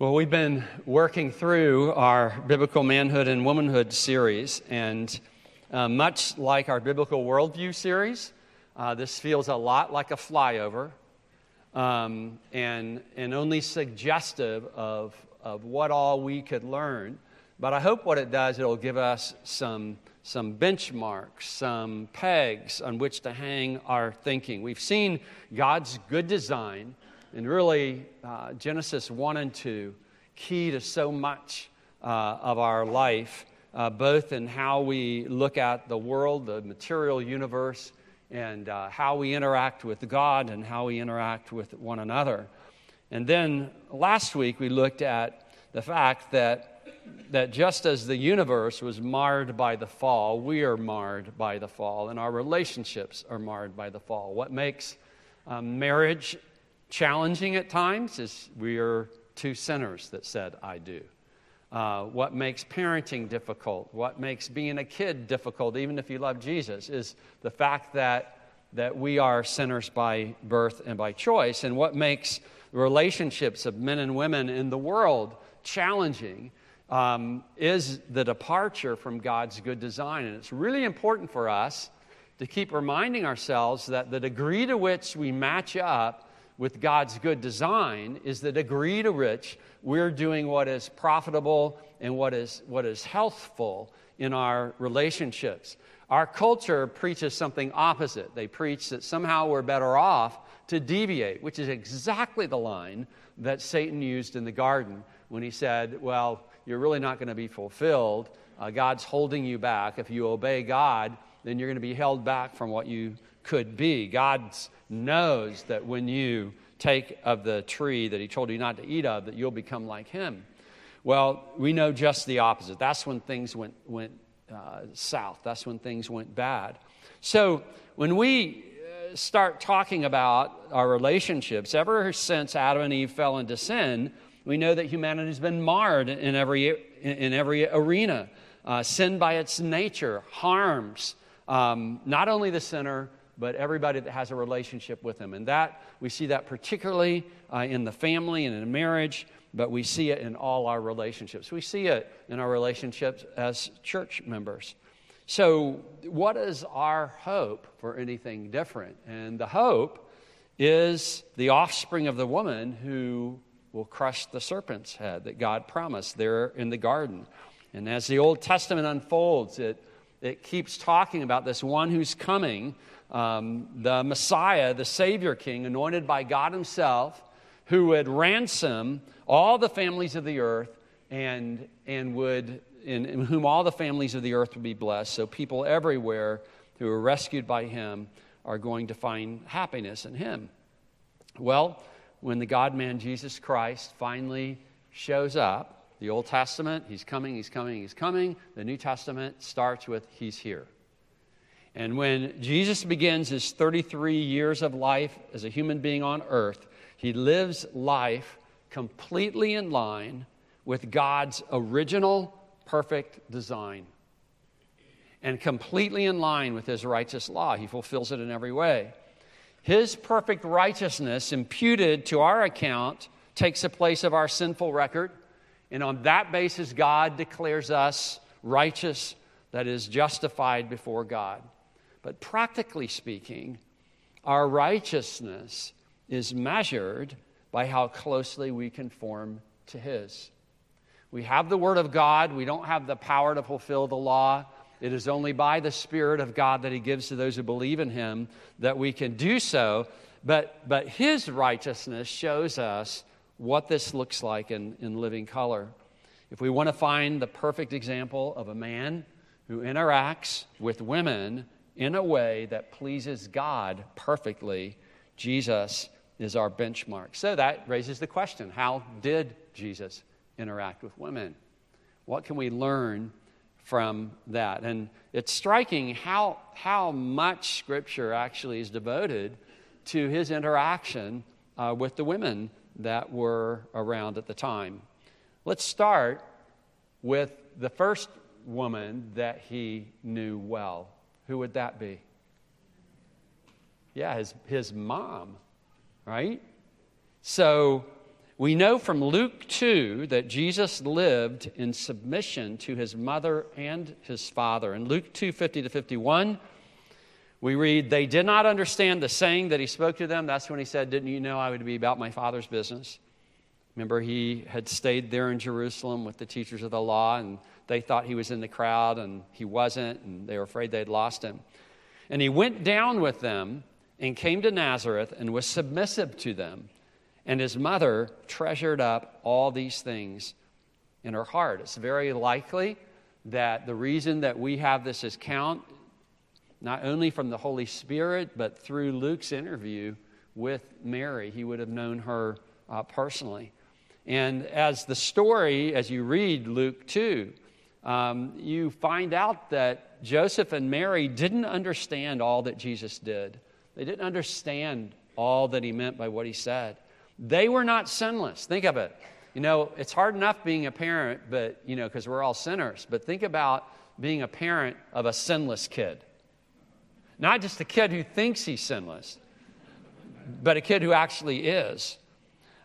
Well, we've been working through our Biblical Manhood and Womanhood series, and uh, much like our Biblical Worldview series, uh, this feels a lot like a flyover um, and, and only suggestive of, of what all we could learn. But I hope what it does, it'll give us some, some benchmarks, some pegs on which to hang our thinking. We've seen God's good design and really, uh, Genesis 1 and 2, key to so much uh, of our life, uh, both in how we look at the world, the material universe, and uh, how we interact with God and how we interact with one another. And then last week, we looked at the fact that, that just as the universe was marred by the fall, we are marred by the fall, and our relationships are marred by the fall. What makes um, marriage challenging at times is we are two sinners that said, I do. Uh, what makes parenting difficult, what makes being a kid difficult, even if you love Jesus, is the fact that, that we are sinners by birth and by choice. And what makes relationships of men and women in the world challenging um, is the departure from God's good design. And it's really important for us to keep reminding ourselves that the degree to which we match up with God's good design is the degree to which we're doing what is profitable and what is, what is healthful in our relationships. Our culture preaches something opposite. They preach that somehow we're better off to deviate, which is exactly the line that Satan used in the garden when he said, Well, you're really not going to be fulfilled. Uh, God's holding you back. If you obey God, then you're going to be held back from what you could be. God knows that when you take of the tree that He told you not to eat of, that you'll become like Him. Well, we know just the opposite. That's when things went, went uh, south, that's when things went bad. So when we uh, start talking about our relationships, ever since Adam and Eve fell into sin, we know that humanity has been marred in every, in every arena. Uh, sin by its nature harms um, not only the sinner, but everybody that has a relationship with him. And that, we see that particularly uh, in the family and in marriage, but we see it in all our relationships. We see it in our relationships as church members. So, what is our hope for anything different? And the hope is the offspring of the woman who will crush the serpent's head that God promised there in the garden. And as the Old Testament unfolds, it, it keeps talking about this one who's coming um, the Messiah, the Savior King, anointed by God Himself, who would ransom all the families of the earth and, and would, in, in whom all the families of the earth would be blessed. So people everywhere who are rescued by Him are going to find happiness in Him. Well, when the God man Jesus Christ finally shows up, the Old Testament, He's coming, He's coming, He's coming. The New Testament starts with He's here. And when Jesus begins his 33 years of life as a human being on earth, he lives life completely in line with God's original perfect design and completely in line with his righteous law. He fulfills it in every way. His perfect righteousness imputed to our account takes the place of our sinful record. And on that basis, God declares us righteous, that is, justified before God. But practically speaking, our righteousness is measured by how closely we conform to His. We have the Word of God, we don't have the power to fulfill the law. It is only by the Spirit of God that He gives to those who believe in Him that we can do so. But, but His righteousness shows us what this looks like in, in living color. If we want to find the perfect example of a man who interacts with women in a way that pleases God perfectly, Jesus is our benchmark. So that raises the question how did Jesus interact with women? What can we learn from that? And it's striking how, how much Scripture actually is devoted to his interaction uh, with the women that were around at the time. Let's start with the first woman that he knew well. Who would that be? Yeah, his, his mom, right? So We know from Luke 2 that Jesus lived in submission to his mother and his father. In Luke 2 50 to 51, we read, They did not understand the saying that he spoke to them. That's when he said, Didn't you know I would be about my father's business? Remember, he had stayed there in Jerusalem with the teachers of the law, and they thought he was in the crowd, and he wasn't, and they were afraid they'd lost him. And he went down with them and came to Nazareth and was submissive to them. And his mother treasured up all these things in her heart. It's very likely that the reason that we have this account, not only from the Holy Spirit, but through Luke's interview with Mary, he would have known her uh, personally. And as the story, as you read Luke 2, um, you find out that Joseph and Mary didn't understand all that Jesus did. They didn't understand all that he meant by what he said. They were not sinless. Think of it. You know, it's hard enough being a parent, but, you know, because we're all sinners. But think about being a parent of a sinless kid. Not just a kid who thinks he's sinless, but a kid who actually is.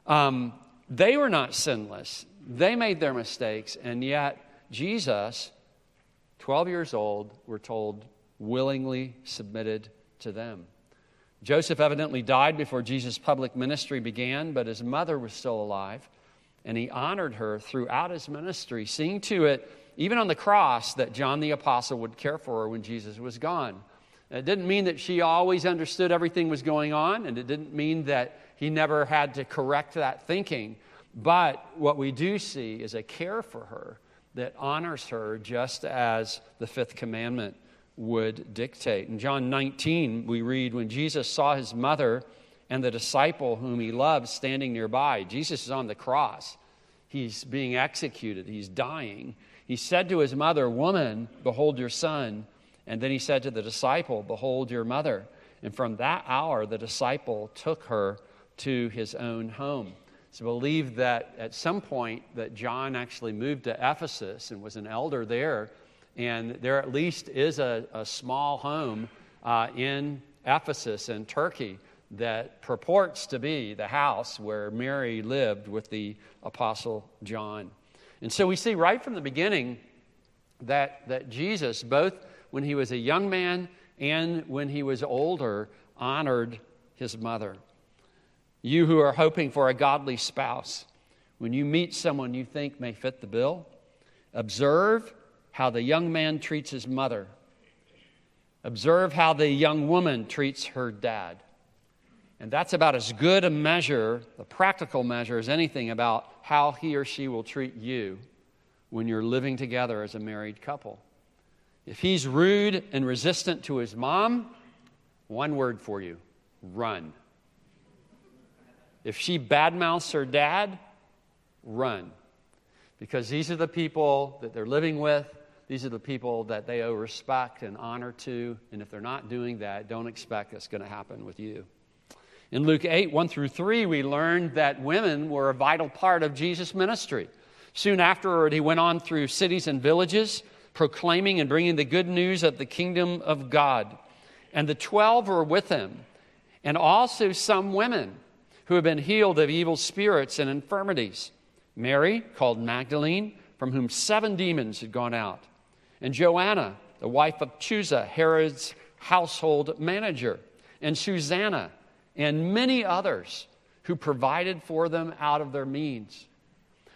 Um, they were not sinless. They made their mistakes, and yet Jesus, 12 years old, we're told, willingly submitted to them. Joseph evidently died before Jesus' public ministry began, but his mother was still alive, and he honored her throughout his ministry, seeing to it, even on the cross, that John the Apostle would care for her when Jesus was gone. It didn't mean that she always understood everything was going on, and it didn't mean that he never had to correct that thinking. But what we do see is a care for her that honors her just as the fifth commandment would dictate. In John 19, we read, When Jesus saw his mother and the disciple whom he loved standing nearby, Jesus is on the cross. He's being executed, he's dying. He said to his mother, Woman, behold your son. And then he said to the disciple, Behold your mother. And from that hour, the disciple took her to his own home. It's believed that at some point that John actually moved to Ephesus and was an elder there and there at least is a, a small home uh, in Ephesus in Turkey that purports to be the house where Mary lived with the Apostle John. And so we see right from the beginning that, that Jesus, both when he was a young man and when he was older, honored his mother. You who are hoping for a godly spouse, when you meet someone you think may fit the bill, observe how the young man treats his mother. Observe how the young woman treats her dad. And that's about as good a measure, a practical measure, as anything about how he or she will treat you when you're living together as a married couple. If he's rude and resistant to his mom, one word for you run. If she badmouths her dad, run. Because these are the people that they're living with, these are the people that they owe respect and honor to. And if they're not doing that, don't expect it's going to happen with you. In Luke 8, 1 through 3, we learned that women were a vital part of Jesus' ministry. Soon afterward, he went on through cities and villages, proclaiming and bringing the good news of the kingdom of God. And the twelve were with him, and also some women who had been healed of evil spirits and infirmities. Mary, called Magdalene, from whom seven demons had gone out and Joanna, the wife of Chuza, Herod's household manager, and Susanna, and many others who provided for them out of their means.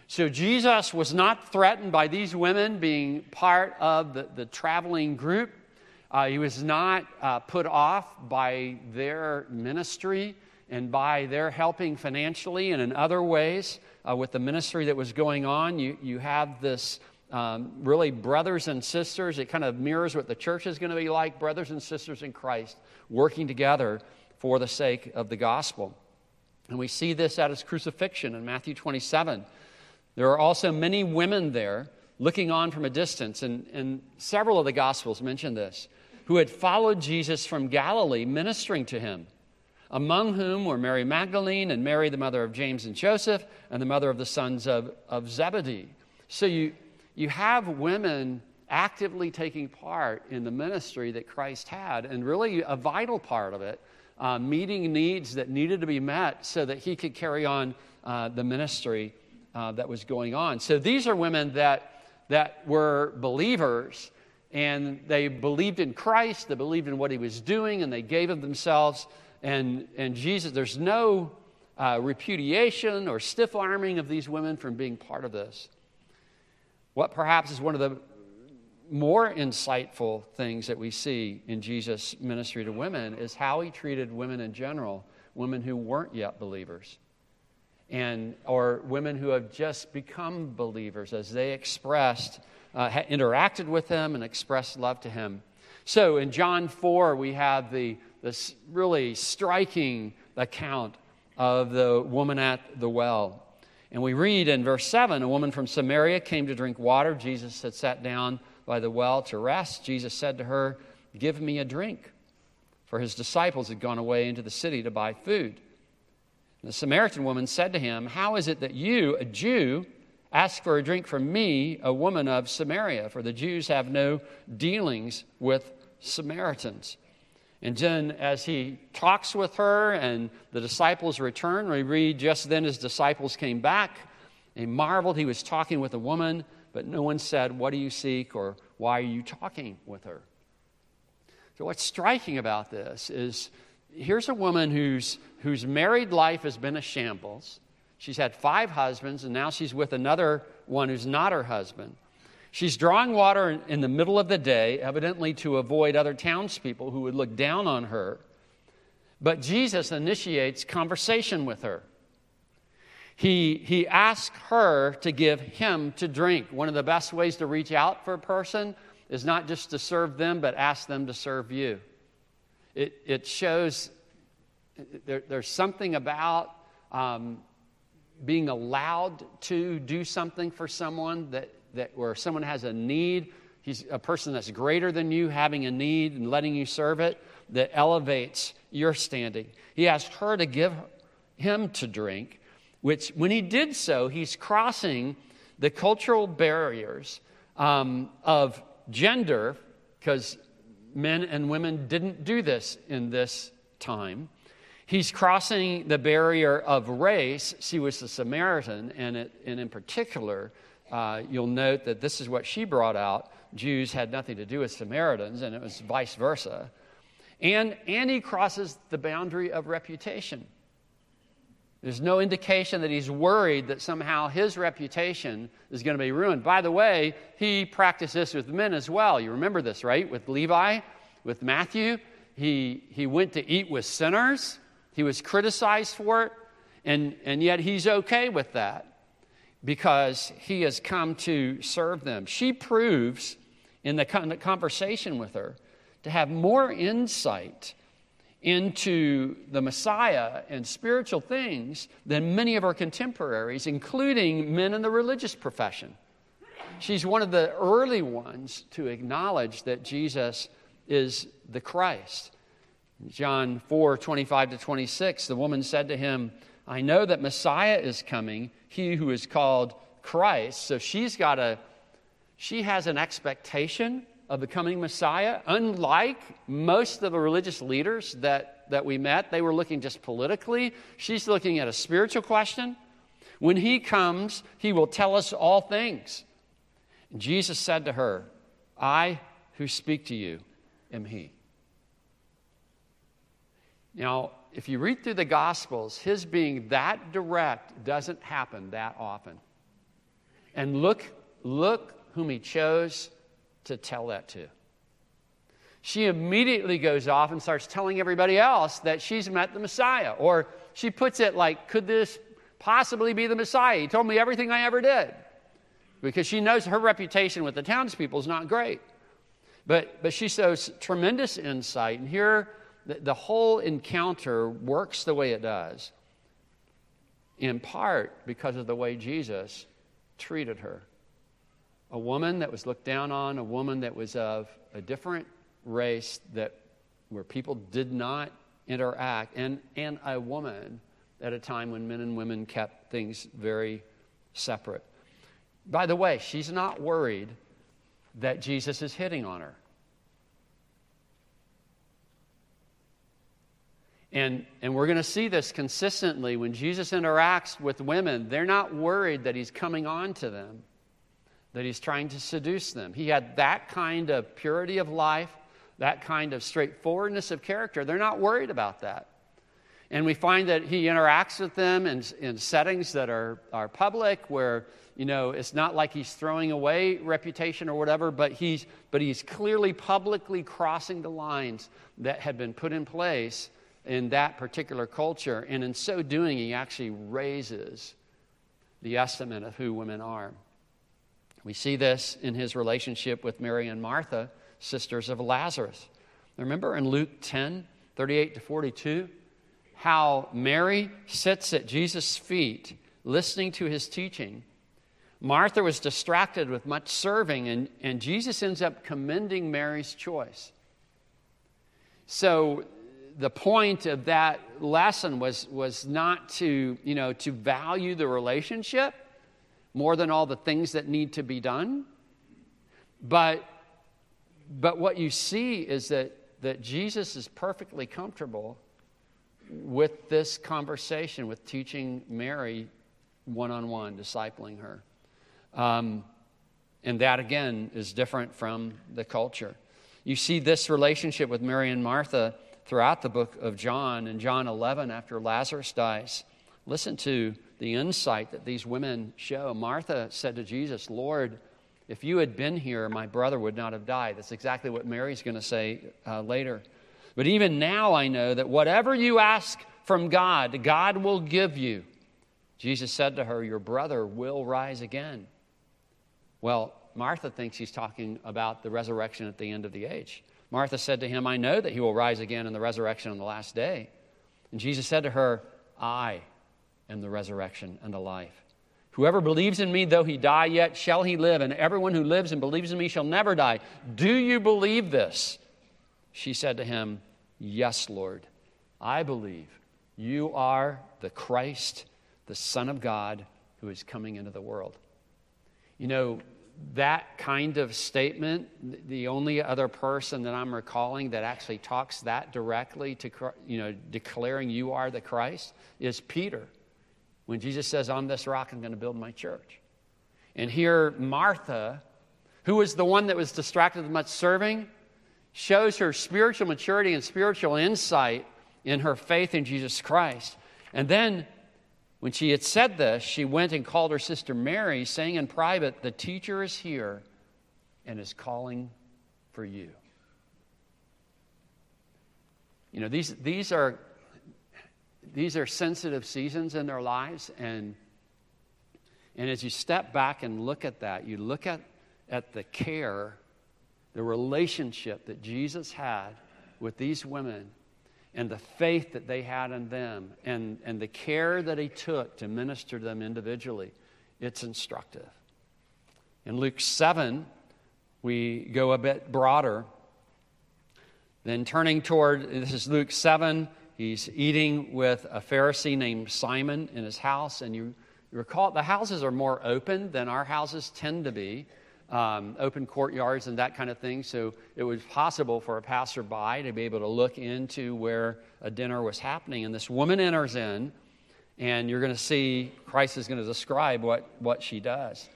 So Jesus was not threatened by these women being part of the, the traveling group. Uh, he was not uh, put off by their ministry and by their helping financially and in other ways uh, with the ministry that was going on. You, you have this um, really brothers and sisters. It kind of mirrors what the church is going to be like brothers and sisters in Christ working together for the sake of the gospel. And we see this at his crucifixion in Matthew 27. There are also many women there looking on from a distance, and, and several of the gospels mention this, who had followed Jesus from Galilee ministering to him among whom were Mary Magdalene and Mary, the mother of James and Joseph, and the mother of the sons of, of Zebedee. So you, you have women actively taking part in the ministry that Christ had, and really a vital part of it uh, meeting needs that needed to be met so that he could carry on uh, the ministry uh, that was going on. So these are women that, that were believers and they believed in Christ, they believed in what he was doing, and they gave of themselves. And, and Jesus, there's no uh, repudiation or stiff arming of these women from being part of this. What perhaps is one of the more insightful things that we see in Jesus' ministry to women is how he treated women in general, women who weren't yet believers and or women who have just become believers as they expressed uh, interacted with him and expressed love to him so in john 4 we have the this really striking account of the woman at the well. And we read in verse 7 a woman from samaria came to drink water. Jesus had sat down by the well to rest. Jesus said to her give me a drink. For his disciples had gone away into the city to buy food. The Samaritan woman said to him, How is it that you, a Jew, ask for a drink from me, a woman of Samaria? For the Jews have no dealings with Samaritans. And then, as he talks with her and the disciples return, we read just then his disciples came back. They marveled he was talking with a woman, but no one said, What do you seek? or Why are you talking with her? So, what's striking about this is here's a woman whose, whose married life has been a shambles. She's had five husbands, and now she's with another one who's not her husband. She's drawing water in, the middle of the day, evidently to avoid other townspeople who would look down on her. But Jesus initiates conversation with her. He, he asks her to give him to drink. One of the best ways to reach out for a person is not just to serve them, but ask them to serve you. It, it shows there, there's something about um, being allowed to do something for someone that, that where someone has a need, he's a person that's greater than you having a need and letting you serve it, that elevates your standing. He asked her to give him to drink, which when he did so, he's crossing the cultural barriers um, of gender, because men and women didn't do this in this time. He's crossing the barrier of race. She was a Samaritan, and, it, and in particular, uh, you'll note that this is what she brought out. Jews had nothing to do with Samaritans, and it was vice versa. And, and he crosses the boundary of reputation. There's no indication that he's worried that somehow his reputation is going to be ruined. By the way, he practiced this with men as well. You remember this, right? With Levi, with Matthew. He, he went to eat with sinners. He was criticized for it, and, and yet he's okay with that because he has come to serve them. She proves in the conversation with her to have more insight into the Messiah and spiritual things than many of our contemporaries, including men in the religious profession. She's one of the early ones to acknowledge that Jesus is the Christ. John 4 25 to 26, the woman said to him, I know that Messiah is coming, he who is called Christ. So she's got a, she has an expectation of the coming Messiah. Unlike most of the religious leaders that, that we met, they were looking just politically. She's looking at a spiritual question. When he comes, he will tell us all things. And Jesus said to her, I who speak to you am he. Now, if you read through the Gospels, his being that direct doesn't happen that often. And look, look whom he chose to tell that to. She immediately goes off and starts telling everybody else that she's met the Messiah. Or she puts it like, could this possibly be the Messiah? He told me everything I ever did. Because she knows her reputation with the townspeople is not great. But, but she shows tremendous insight. And here, the, whole encounter works the way it does, in part because of the way Jesus treated her a woman that was looked down on, a woman that was of a different race that where people did not interact, and, and a woman at a time when men and women kept things very separate. By the way, she's not worried that Jesus is hitting on her. And, and we're going to see this consistently when Jesus interacts with women. They're not worried that he's coming on to them, that he's trying to seduce them. He had that kind of purity of life, that kind of straightforwardness of character. They're not worried about that. And we find that he interacts with them in, in settings that are, are public, where you know it's not like he's throwing away reputation or whatever, but he's, but he's clearly publicly crossing the lines that had been put in place in that particular culture. And in so doing, he actually raises the estimate of who women are. We see this in his relationship with Mary and Martha, sisters of Lazarus. Remember in Luke 10 38 to 42? how Mary sits at Jesus' feet listening to his teaching. Martha was distracted with much serving, and, and Jesus ends up commending Mary's choice. So, the point of that lesson was, was not to, you know, to value the relationship more than all the things that need to be done. But, but what you see is that, that Jesus is perfectly comfortable with this conversation, with teaching Mary one on one, discipling her. Um, and that, again, is different from the culture. You see this relationship with Mary and Martha throughout the book of John. In John 11, after Lazarus dies, listen to the insight that these women show. Martha said to Jesus, Lord, if you had been here, my brother would not have died. That's exactly what Mary's going to say uh, later. But even now I know that whatever you ask from God, God will give you. Jesus said to her, Your brother will rise again. Well, Martha thinks he's talking about the resurrection at the end of the age. Martha said to him, I know that he will rise again in the resurrection on the last day. And Jesus said to her, I am the resurrection and the life. Whoever believes in me, though he die yet, shall he live, and everyone who lives and believes in me shall never die. Do you believe this? She said to him, Yes, Lord, I believe you are the Christ, the Son of God, who is coming into the world. You know, that kind of statement, the only other person that I'm recalling that actually talks that directly to, you know, declaring you are the Christ is Peter. When Jesus says, On this rock I'm going to build my church. And here, Martha, who was the one that was distracted with much serving, shows her spiritual maturity and spiritual insight in her faith in Jesus Christ. And then, when she had said this, she went and called her sister Mary, saying in private, The teacher is here and is calling for you. You know, these, these, are, these are sensitive seasons in their lives, and, and as you step back and look at that, you look at, at the care the relationship that Jesus had with these women and the faith that they had in them and, and the care that he took to minister to them individually, it's instructive. In Luke 7, we go a bit broader. Then turning toward, this is Luke 7, he's eating with a Pharisee named Simon in his house. And you, you recall the houses are more open than our houses tend to be um, open courtyards and that kind of thing. So it was possible for a passerby to be able to look into where a dinner was happening. And this woman enters in, and you're going to see Christ is going to describe what, what she does.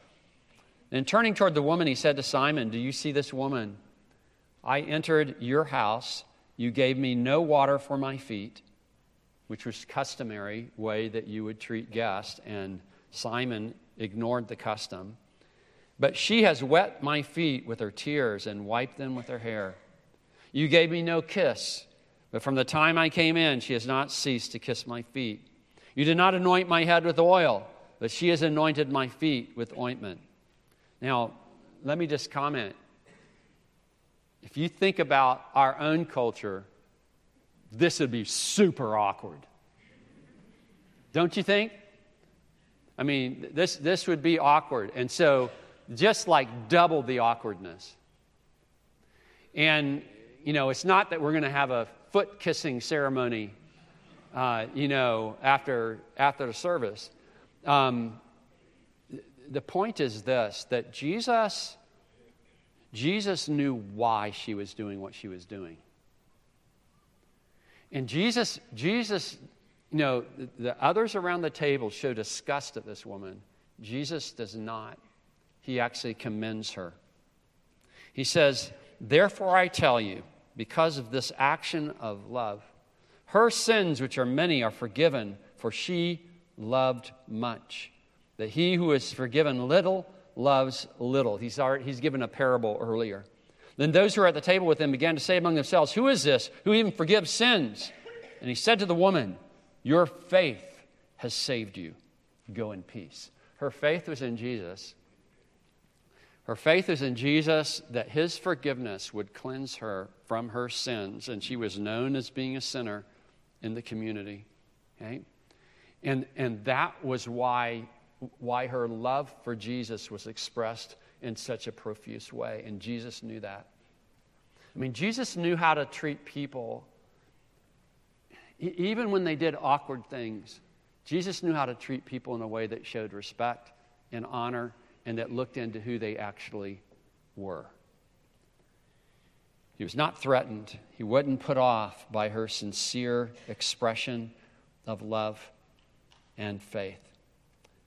And turning toward the woman, he said to Simon, Do you see this woman? I entered your house. You gave me no water for my feet, which was customary way that you would treat guests. And Simon ignored the custom. But she has wet my feet with her tears and wiped them with her hair. You gave me no kiss, but from the time I came in, she has not ceased to kiss my feet. You did not anoint my head with oil, but she has anointed my feet with ointment. Now, let me just comment. If you think about our own culture, this would be super awkward. Don't you think? I mean, this, this would be awkward. And so, just like double the awkwardness. And, you know, it's not that we're going to have a foot kissing ceremony, uh, you know, after, after the service. Um, the point is this that Jesus, Jesus knew why she was doing what she was doing. And Jesus, Jesus, you know, the, the others around the table show disgust at this woman. Jesus does not. He actually commends her. He says, Therefore I tell you, because of this action of love, her sins, which are many, are forgiven, for she loved much. That he who is forgiven little loves little. He's, already, he's given a parable earlier. Then those who were at the table with him began to say among themselves, Who is this who even forgives sins? And he said to the woman, Your faith has saved you. Go in peace. Her faith was in Jesus. Her faith is in Jesus that his forgiveness would cleanse her from her sins, and she was known as being a sinner in the community. Okay? And, and that was why, why her love for Jesus was expressed in such a profuse way. And Jesus knew that. I mean, Jesus knew how to treat people, even when they did awkward things. Jesus knew how to treat people in a way that showed respect and honor and that looked into who they actually were. He was not threatened. He wasn't put off by her sincere expression of love and faith.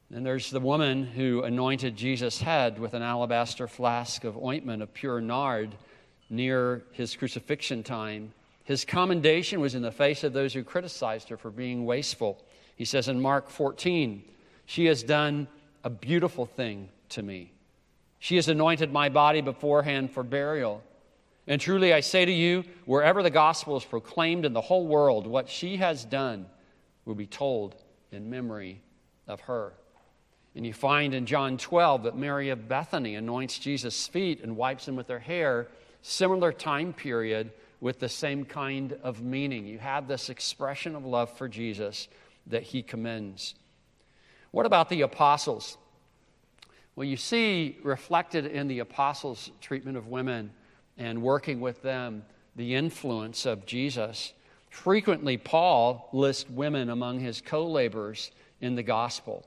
Then there's the woman who anointed Jesus' head with an alabaster flask of ointment of pure nard near his crucifixion time. His commendation was in the face of those who criticized her for being wasteful. He says in Mark 14, She has done a beautiful thing to me. She has anointed my body beforehand for burial. And truly I say to you, wherever the gospel is proclaimed in the whole world, what she has done will be told in memory of her. And you find in John 12 that Mary of Bethany anoints Jesus' feet and wipes them with her hair, similar time period with the same kind of meaning. You have this expression of love for Jesus that he commends. What about the apostles? Well, you see reflected in the apostles' treatment of women and working with them the influence of Jesus. Frequently, Paul lists women among his co laborers in the gospel.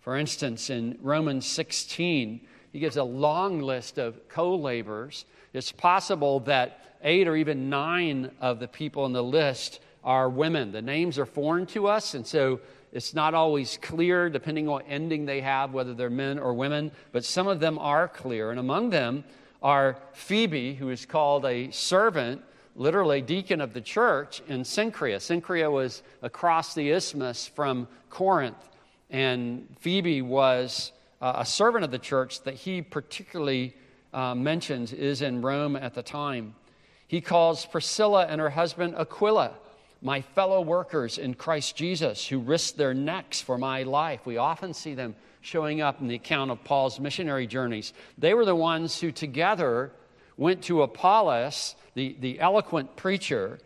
For instance, in Romans 16, he gives a long list of co laborers. It's possible that eight or even nine of the people in the list are women. The names are foreign to us, and so it's not always clear, depending on what ending they have, whether they're men or women, but some of them are clear. And among them are Phoebe, who is called a servant, literally deacon of the church in Cenchrea. Cenchrea was across the isthmus from Corinth, and Phoebe was uh, a servant of the church that he particularly uh, mentions is in Rome at the time. He calls Priscilla and her husband Aquila my fellow workers in Christ Jesus who risked their necks for my life. We often see them showing up in the account of Paul's missionary journeys. They were the ones who together went to Apollos, the, the eloquent preacher,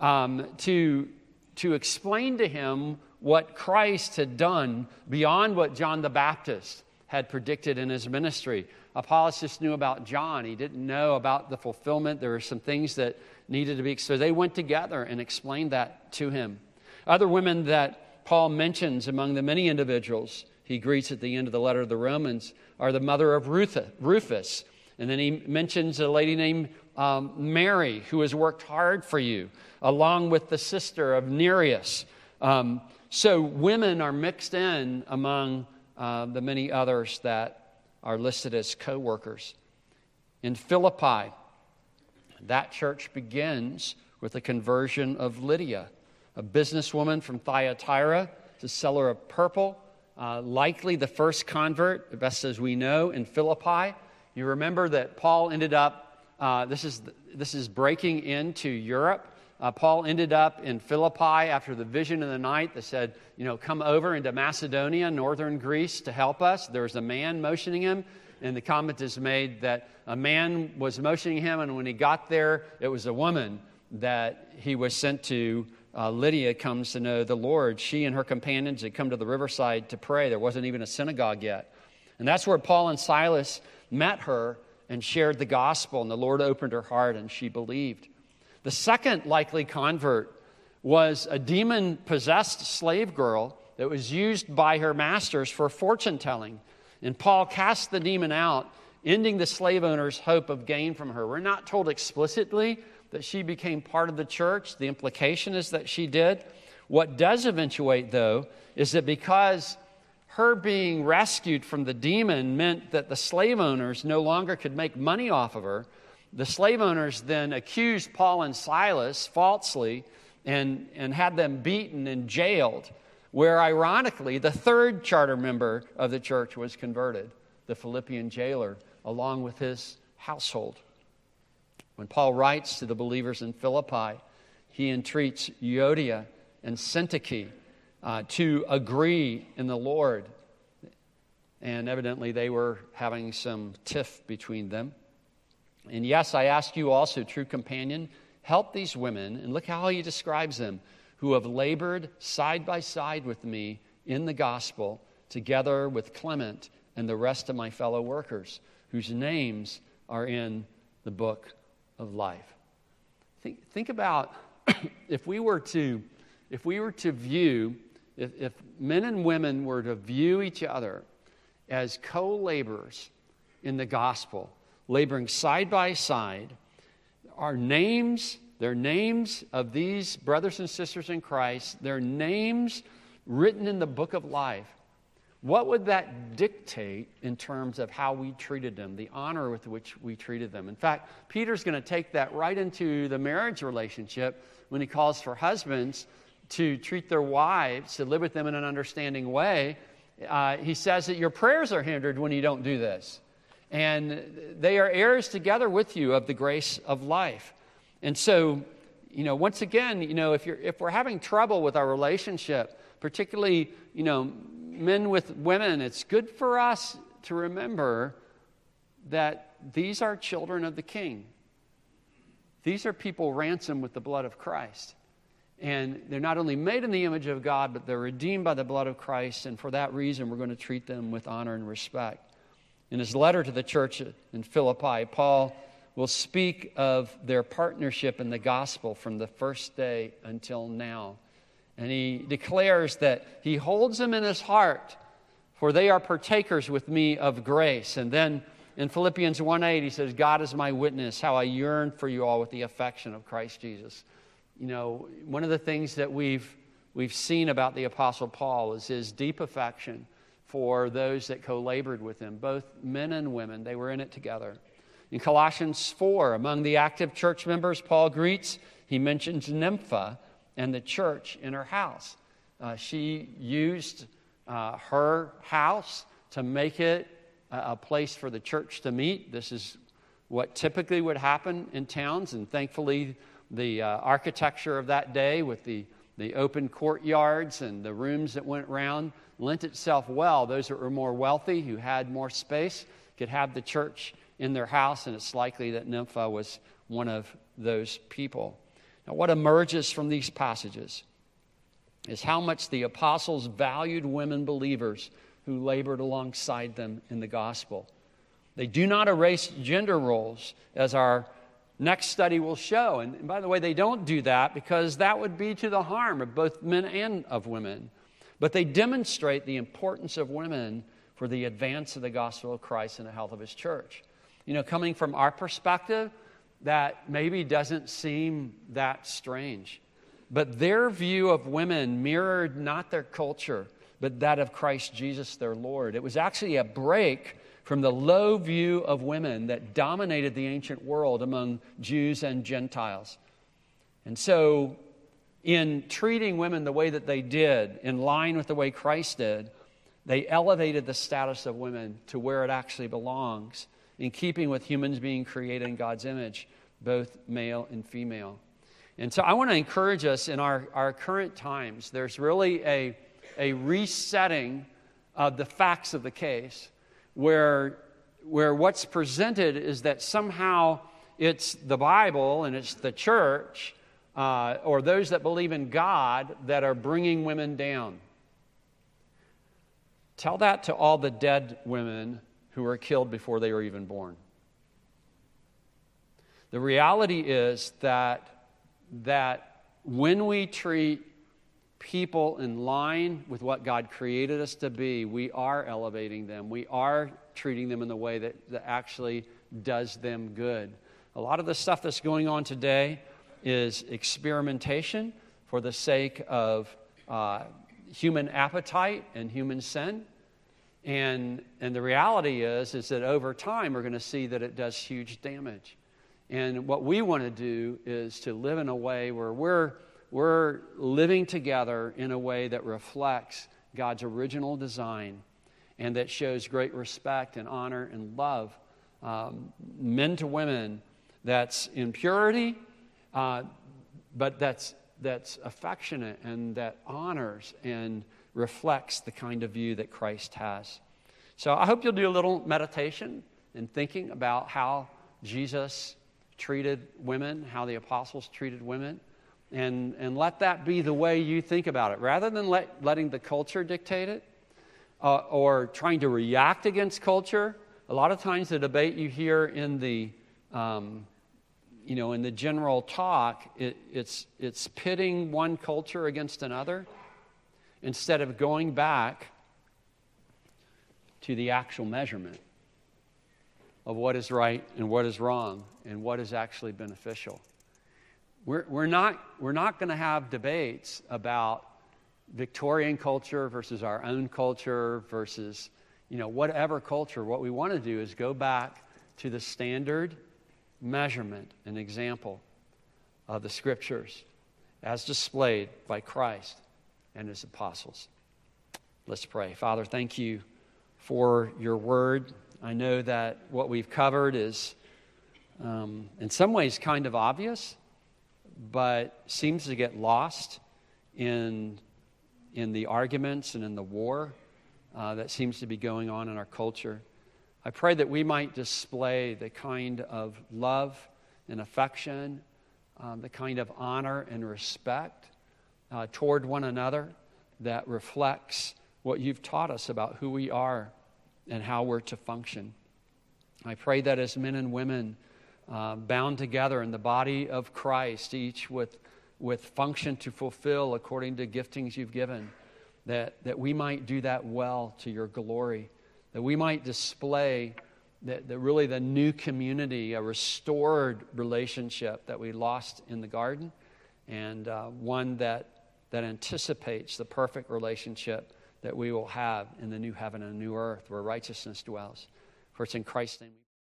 um, to, to explain to him what Christ had done beyond what John the Baptist had predicted in his ministry. Apollos knew about John. He didn't know about the fulfillment. There were some things that needed to be. So they went together and explained that to him. Other women that Paul mentions among the many individuals he greets at the end of the letter of the Romans are the mother of Rufus. And then he mentions a lady named um, Mary who has worked hard for you, along with the sister of Nereus. Um, so women are mixed in among uh, the many others that are listed as co workers. In Philippi, that church begins with the conversion of Lydia, a businesswoman from Thyatira, a seller of purple, uh, likely the first convert, the best as we know, in Philippi. You remember that Paul ended up, uh, this, is, this is breaking into Europe. Uh, Paul ended up in Philippi after the vision of the night that said, you know, come over into Macedonia, northern Greece, to help us. There was a man motioning him and the comment is made that a man was motioning him, and when he got there, it was a woman that he was sent to. Uh, Lydia comes to know the Lord. She and her companions had come to the riverside to pray. There wasn't even a synagogue yet. And that's where Paul and Silas met her and shared the gospel, and the Lord opened her heart, and she believed. The second likely convert was a demon possessed slave girl that was used by her masters for fortune telling. And Paul cast the demon out, ending the slave owner's hope of gain from her. We're not told explicitly that she became part of the church. The implication is that she did. What does eventuate, though, is that because her being rescued from the demon meant that the slave owners no longer could make money off of her, the slave owners then accused Paul and Silas falsely and, and had them beaten and jailed, where ironically, the third charter member of the church was converted, the Philippian jailer, along with his household. When Paul writes to the believers in Philippi, he entreats Euodia and Syntyche uh, to agree in the Lord. And evidently, they were having some tiff between them. And yes, I ask you also, true companion, help these women, and look how he describes them, who have labored side by side with me in the gospel, together with Clement and the rest of my fellow workers, whose names are in the book of life. Think, think about if we were to if we were to view if, if men and women were to view each other as co-laborers in the gospel laboring side by side our names their names of these brothers and sisters in christ their names written in the book of life what would that dictate in terms of how we treated them, the honor with which we treated them? In fact, Peter's going to take that right into the marriage relationship when he calls for husbands to treat their wives, to live with them in an understanding way. Uh, he says that your prayers are hindered when you don't do this. And they are heirs together with you of the grace of life. And so, you know, once again, you know, if, you're, if we're having trouble with our relationship, particularly, you know, men with women, it's good for us to remember that these are children of the King. These are people ransomed with the blood of Christ. And they're not only made in the image of God, but they're redeemed by the blood of Christ. And for that reason, we're going to treat them with honor and respect. In his letter to the church in Philippi, Paul will speak of their partnership in the gospel from the first day until now. And he declares that he holds them in his heart, for they are partakers with me of grace. And then in Philippians 1 8, he says, God is my witness, how I yearn for you all with the affection of Christ Jesus. You know, one of the things that we've, we've seen about the Apostle Paul is his deep affection for those that co labored with him, both men and women. They were in it together. In Colossians 4, among the active church members, Paul greets, he mentions Nympha and the church in her house. Uh, she used uh, her house to make it a, a place for the church to meet. This is what typically would happen in towns, and thankfully, the uh, architecture of that day with the, the open courtyards and the rooms that went around lent itself well. Those that were more wealthy, who had more space, could have the church in their house, and it's likely that Nympha was one of those people. Now, what emerges from these passages is how much the apostles valued women believers who labored alongside them in the gospel. They do not erase gender roles, as our next study will show. And by the way, they don't do that because that would be to the harm of both men and of women. But they demonstrate the importance of women for the advance of the gospel of Christ and the health of his church. You know, coming from our perspective, that maybe doesn't seem that strange. But their view of women mirrored not their culture, but that of Christ Jesus, their Lord. It was actually a break from the low view of women that dominated the ancient world among Jews and Gentiles. And so, in treating women the way that they did, in line with the way Christ did, they elevated the status of women to where it actually belongs in keeping with humans being created in God's image, both male and female. And so I want to encourage us in our, our current times, there's really a, a resetting of the facts of the case where, where what's presented is that somehow it's the Bible and it's the church uh, or those that believe in God that are bringing women down. Tell that to all the dead women who were killed before they were even born. The reality is that, that when we treat people in line with what God created us to be, we are elevating them. We are treating them in the way that, that actually does them good. A lot of the stuff that's going on today is experimentation for the sake of uh, human appetite and human sin. And, and the reality is, is that over time, we're going to see that it does huge damage. And what we want to do is to live in a way where we're, we're living together in a way that reflects God's original design and that shows great respect and honor and love, um, men to women, that's in purity, uh, but that's, that's affectionate and that honors and reflects the kind of view that Christ has. So I hope you'll do a little meditation and thinking about how Jesus treated women, how the apostles treated women, and, and let that be the way you think about it. Rather than let, letting the culture dictate it uh, or trying to react against culture, a lot of times the debate you hear in the um, you know, in the general talk, it, it's, it's pitting one culture against another instead of going back to the actual measurement of what is right and what is wrong and what is actually beneficial. We're, we're not, we're not going to have debates about Victorian culture versus our own culture versus, you know, whatever culture. What we want to do is go back to the standard measurement and example of the scriptures as displayed by Christ and his apostles. Let's pray. Father, thank you for your word. I know that what we've covered is, um, in some ways, kind of obvious, but seems to get lost in, in the arguments and in the war uh, that seems to be going on in our culture. I pray that we might display the kind of love and affection, um, the kind of honor and respect uh, toward one another that reflects what you've taught us about who we are and how we're to function. I pray that as men and women uh, bound together in the body of Christ, each with, with function to fulfill according to giftings you've given, that, that we might do that well to your glory that we might display that, that really the new community, a restored relationship that we lost in the garden, and uh, one that, that anticipates the perfect relationship that we will have in the new heaven and new earth where righteousness dwells. For it's in Christ's name.